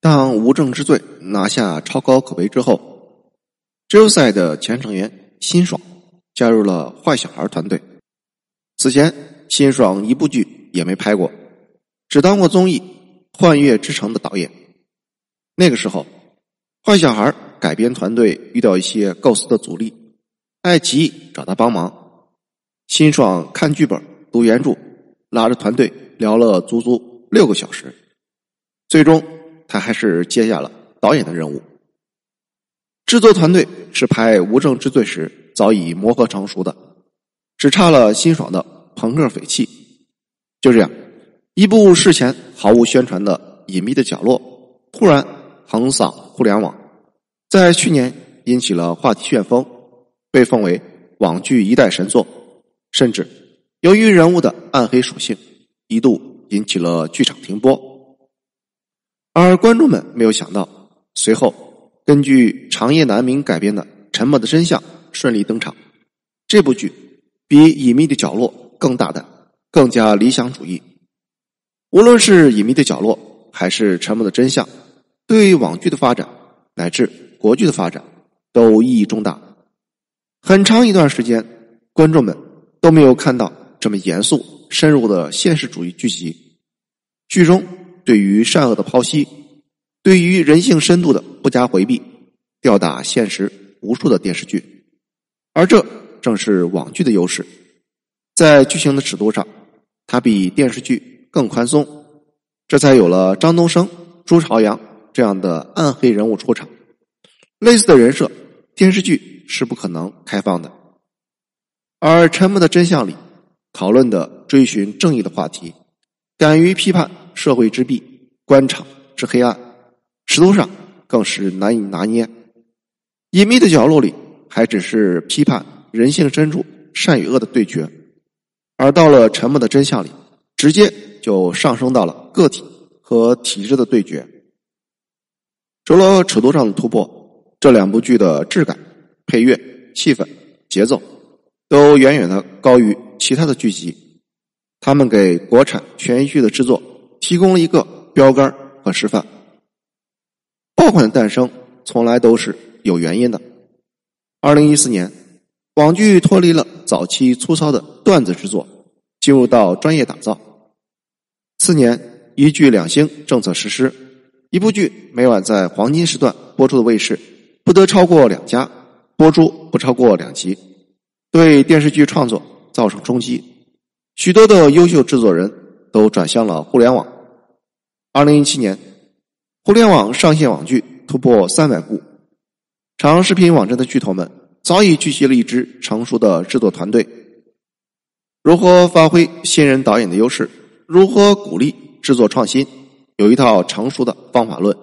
当无证之罪拿下超高口碑之后，周赛的前成员辛爽加入了坏小孩团队。此前，辛爽一部剧也没拍过，只当过综艺《幻乐之城》的导演。那个时候，坏小孩改编团队遇到一些构思的阻力，爱奇艺找他帮忙。辛爽看剧本、读原著，拉着团队聊了足足六个小时，最终。他还是接下了导演的任务。制作团队是拍《无证之罪》时早已磨合成熟的，只差了辛爽的朋克匪气。就这样，一部事前毫无宣传的隐秘的角落，突然横扫互联网，在去年引起了话题旋风，被奉为网剧一代神作，甚至由于人物的暗黑属性，一度引起了剧场停播。而观众们没有想到，随后根据《长夜难明》改编的《沉默的真相》顺利登场。这部剧比《隐秘的角落》更大胆，更加理想主义。无论是《隐秘的角落》还是《沉默的真相》，对网剧的发展乃至国剧的发展都意义重大。很长一段时间，观众们都没有看到这么严肃、深入的现实主义剧集。剧中。对于善恶的剖析，对于人性深度的不加回避，吊打现实无数的电视剧，而这正是网剧的优势。在剧情的尺度上，它比电视剧更宽松，这才有了张东升、朱朝阳这样的暗黑人物出场。类似的人设，电视剧是不可能开放的。而《沉默的真相》里讨论的追寻正义的话题，敢于批判。社会之弊，官场之黑暗，尺度上更是难以拿捏。隐秘的角落里，还只是批判人性深处善与恶的对决，而到了沉默的真相里，直接就上升到了个体和体制的对决。除了尺度上的突破，这两部剧的质感、配乐、气氛、节奏，都远远的高于其他的剧集。他们给国产悬疑剧的制作。提供了一个标杆和示范。爆款的诞生从来都是有原因的。二零一四年，网剧脱离了早期粗糙的段子制作，进入到专业打造。次年，一剧两星政策实施，一部剧每晚在黄金时段播出的卫视不得超过两家，播出不超过两集，对电视剧创作造成冲击。许多的优秀制作人都转向了互联网。二零一七年，互联网上线网剧突破三百部，长视频网站的巨头们早已聚集了一支成熟的制作团队。如何发挥新人导演的优势？如何鼓励制作创新？有一套成熟的方法论。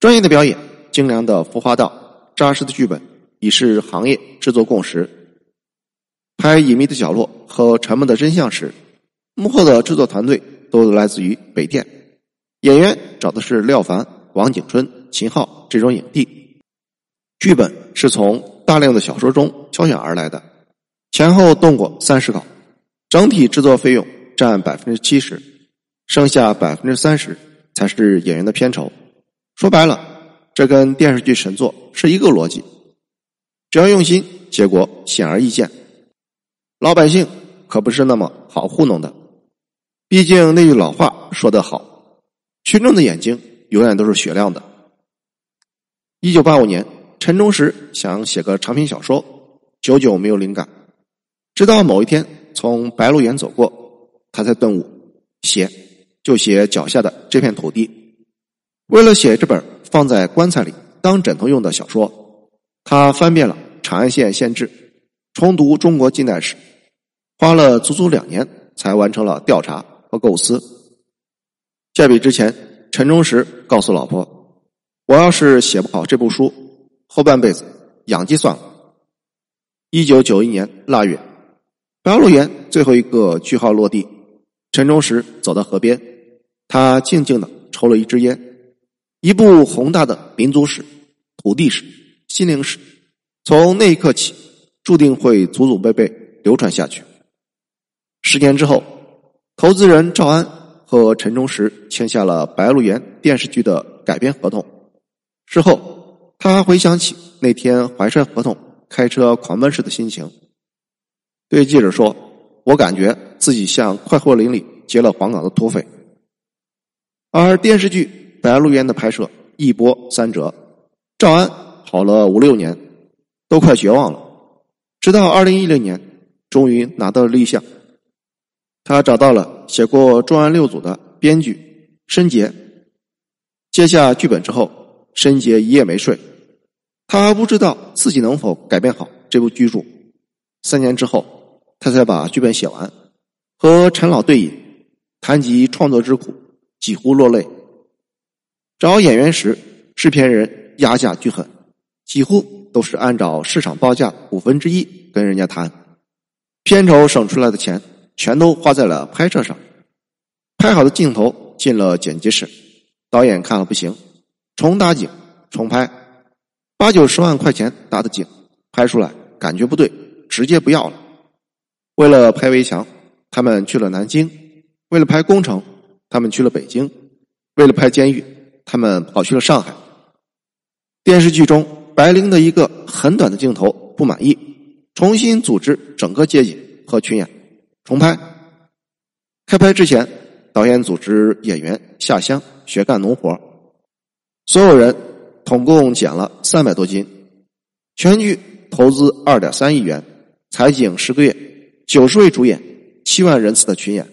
专业的表演、精良的服化道、扎实的剧本，已是行业制作共识。拍《隐秘的角落》和《沉默的真相》时，幕后的制作团队都来自于北电。演员找的是廖凡、王景春、秦昊这种影帝，剧本是从大量的小说中挑选而来的，前后动过三十稿，整体制作费用占百分之七十，剩下百分之三十才是演员的片酬。说白了，这跟电视剧神作是一个逻辑，只要用心，结果显而易见。老百姓可不是那么好糊弄的，毕竟那句老话说得好。群众的眼睛永远都是雪亮的。一九八五年，陈忠实想写个长篇小说，久久没有灵感。直到某一天从白鹿原走过，他才顿悟：写就写脚下的这片土地。为了写这本放在棺材里当枕头用的小说，他翻遍了长安县县志，重读中国近代史，花了足足两年才完成了调查和构思。下笔之前，陈忠实告诉老婆：“我要是写不好这部书，后半辈子养鸡算了。”一九九一年腊月，白鹿原最后一个句号落地，陈忠实走到河边，他静静的抽了一支烟。一部宏大的民族史、土地史、心灵史，从那一刻起，注定会祖祖辈辈流传下去。十年之后，投资人赵安。和陈忠实签下了《白鹿原》电视剧的改编合同。事后，他回想起那天怀揣合同开车狂奔时的心情，对记者说：“我感觉自己像快活林里接了黄冈的土匪。”而电视剧《白鹿原》的拍摄一波三折，赵安跑了五六年，都快绝望了。直到二零一零年，终于拿到了立项。他找到了写过《重案六组》的编剧申杰，接下剧本之后。申杰一夜没睡，他不知道自己能否改编好这部巨著。三年之后，他才把剧本写完，和陈老对饮，谈及创作之苦，几乎落泪。找演员时，制片人压价巨狠，几乎都是按照市场报价五分之一跟人家谈。片酬省出来的钱，全都花在了拍摄上。拍好的镜头进了剪辑室，导演看了不行。重打景，重拍，八九十万块钱打的景，拍出来感觉不对，直接不要了。为了拍围墙，他们去了南京；为了拍工程，他们去了北京；为了拍监狱，他们跑去了上海。电视剧中，白灵的一个很短的镜头不满意，重新组织整个街景和群演，重拍。开拍之前，导演组织演员下乡学干农活。所有人统共减了三百多斤，全剧投资二点三亿元，采景十个月，九十位主演，七万人次的群演，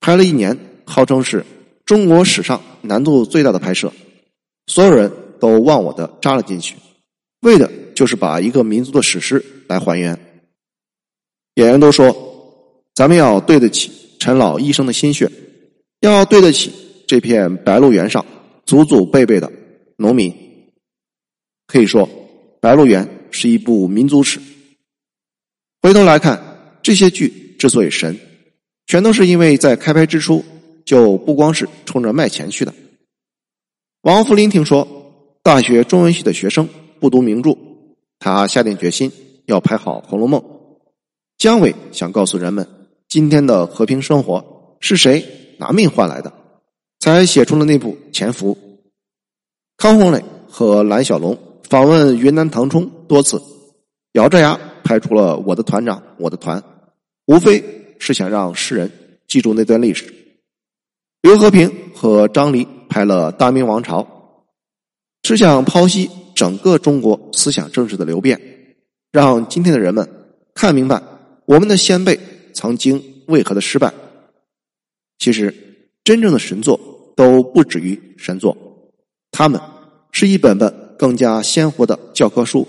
拍了一年，号称是中国史上难度最大的拍摄，所有人都忘我的扎了进去，为的就是把一个民族的史诗来还原。演员都说，咱们要对得起陈老医生的心血，要对得起这片白鹿原上祖祖辈辈的。农民可以说，《白鹿原》是一部民族史。回头来看，这些剧之所以神，全都是因为在开拍之初就不光是冲着卖钱去的。王福林听说大学中文系的学生不读名著，他下定决心要拍好《红楼梦》。姜伟想告诉人们，今天的和平生活是谁拿命换来的，才写出了那部《潜伏》。康洪磊和蓝小龙访问云南腾冲多次，咬着牙拍出了《我的团长我的团》，无非是想让世人记住那段历史。刘和平和张黎拍了《大明王朝》，是想剖析整个中国思想政治的流变，让今天的人们看明白我们的先辈曾经为何的失败。其实，真正的神作都不止于神作。他们是一本本更加鲜活的教科书，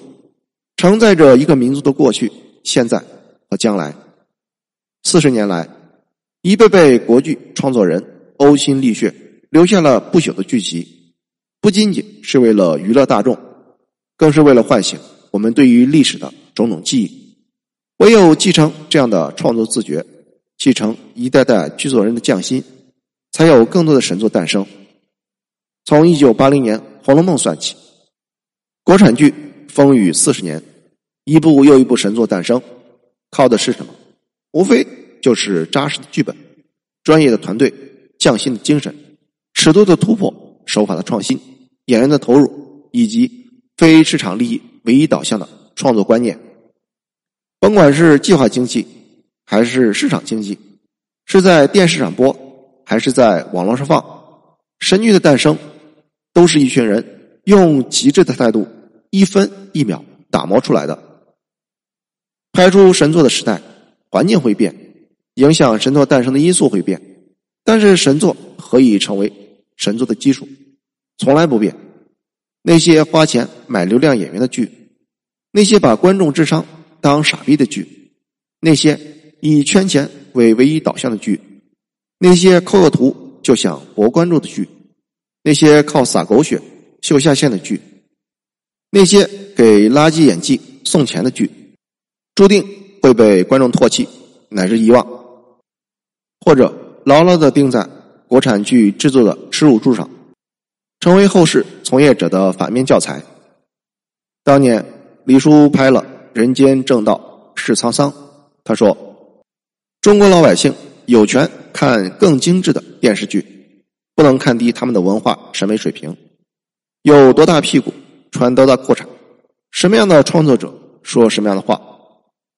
承载着一个民族的过去、现在和将来。四十年来，一辈辈国剧创作人呕心沥血，留下了不朽的剧集，不仅仅是为了娱乐大众，更是为了唤醒我们对于历史的种种记忆。唯有继承这样的创作自觉，继承一代代剧作人的匠心，才有更多的神作诞生。从一九八零年《红楼梦》算起，国产剧风雨四十年，一部又一部神作诞生，靠的是什么？无非就是扎实的剧本、专业的团队、匠心的精神、尺度的突破、手法的创新、演员的投入，以及非市场利益唯一导向的创作观念。甭管是计划经济还是市场经济，是在电视上播还是在网络上放，神剧的诞生。都是一群人用极致的态度，一分一秒打磨出来的。拍出神作的时代，环境会变，影响神作诞生的因素会变，但是神作何以成为神作的基础，从来不变。那些花钱买流量演员的剧，那些把观众智商当傻逼的剧，那些以圈钱为唯一导向的剧，那些抠个图就想博关注的剧。那些靠撒狗血、秀下限的剧，那些给垃圾演技送钱的剧，注定会被观众唾弃乃至遗忘，或者牢牢的钉在国产剧制作的耻辱柱上，成为后世从业者的反面教材。当年李叔拍了《人间正道是沧桑》，他说：“中国老百姓有权看更精致的电视剧。”不能看低他们的文化审美水平，有多大屁股穿多大裤衩，什么样的创作者说什么样的话。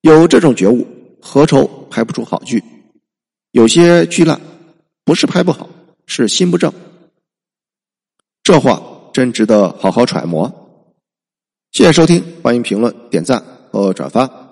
有这种觉悟，何愁拍不出好剧？有些剧烂，不是拍不好，是心不正。这话真值得好好揣摩。谢谢收听，欢迎评论、点赞哦转发。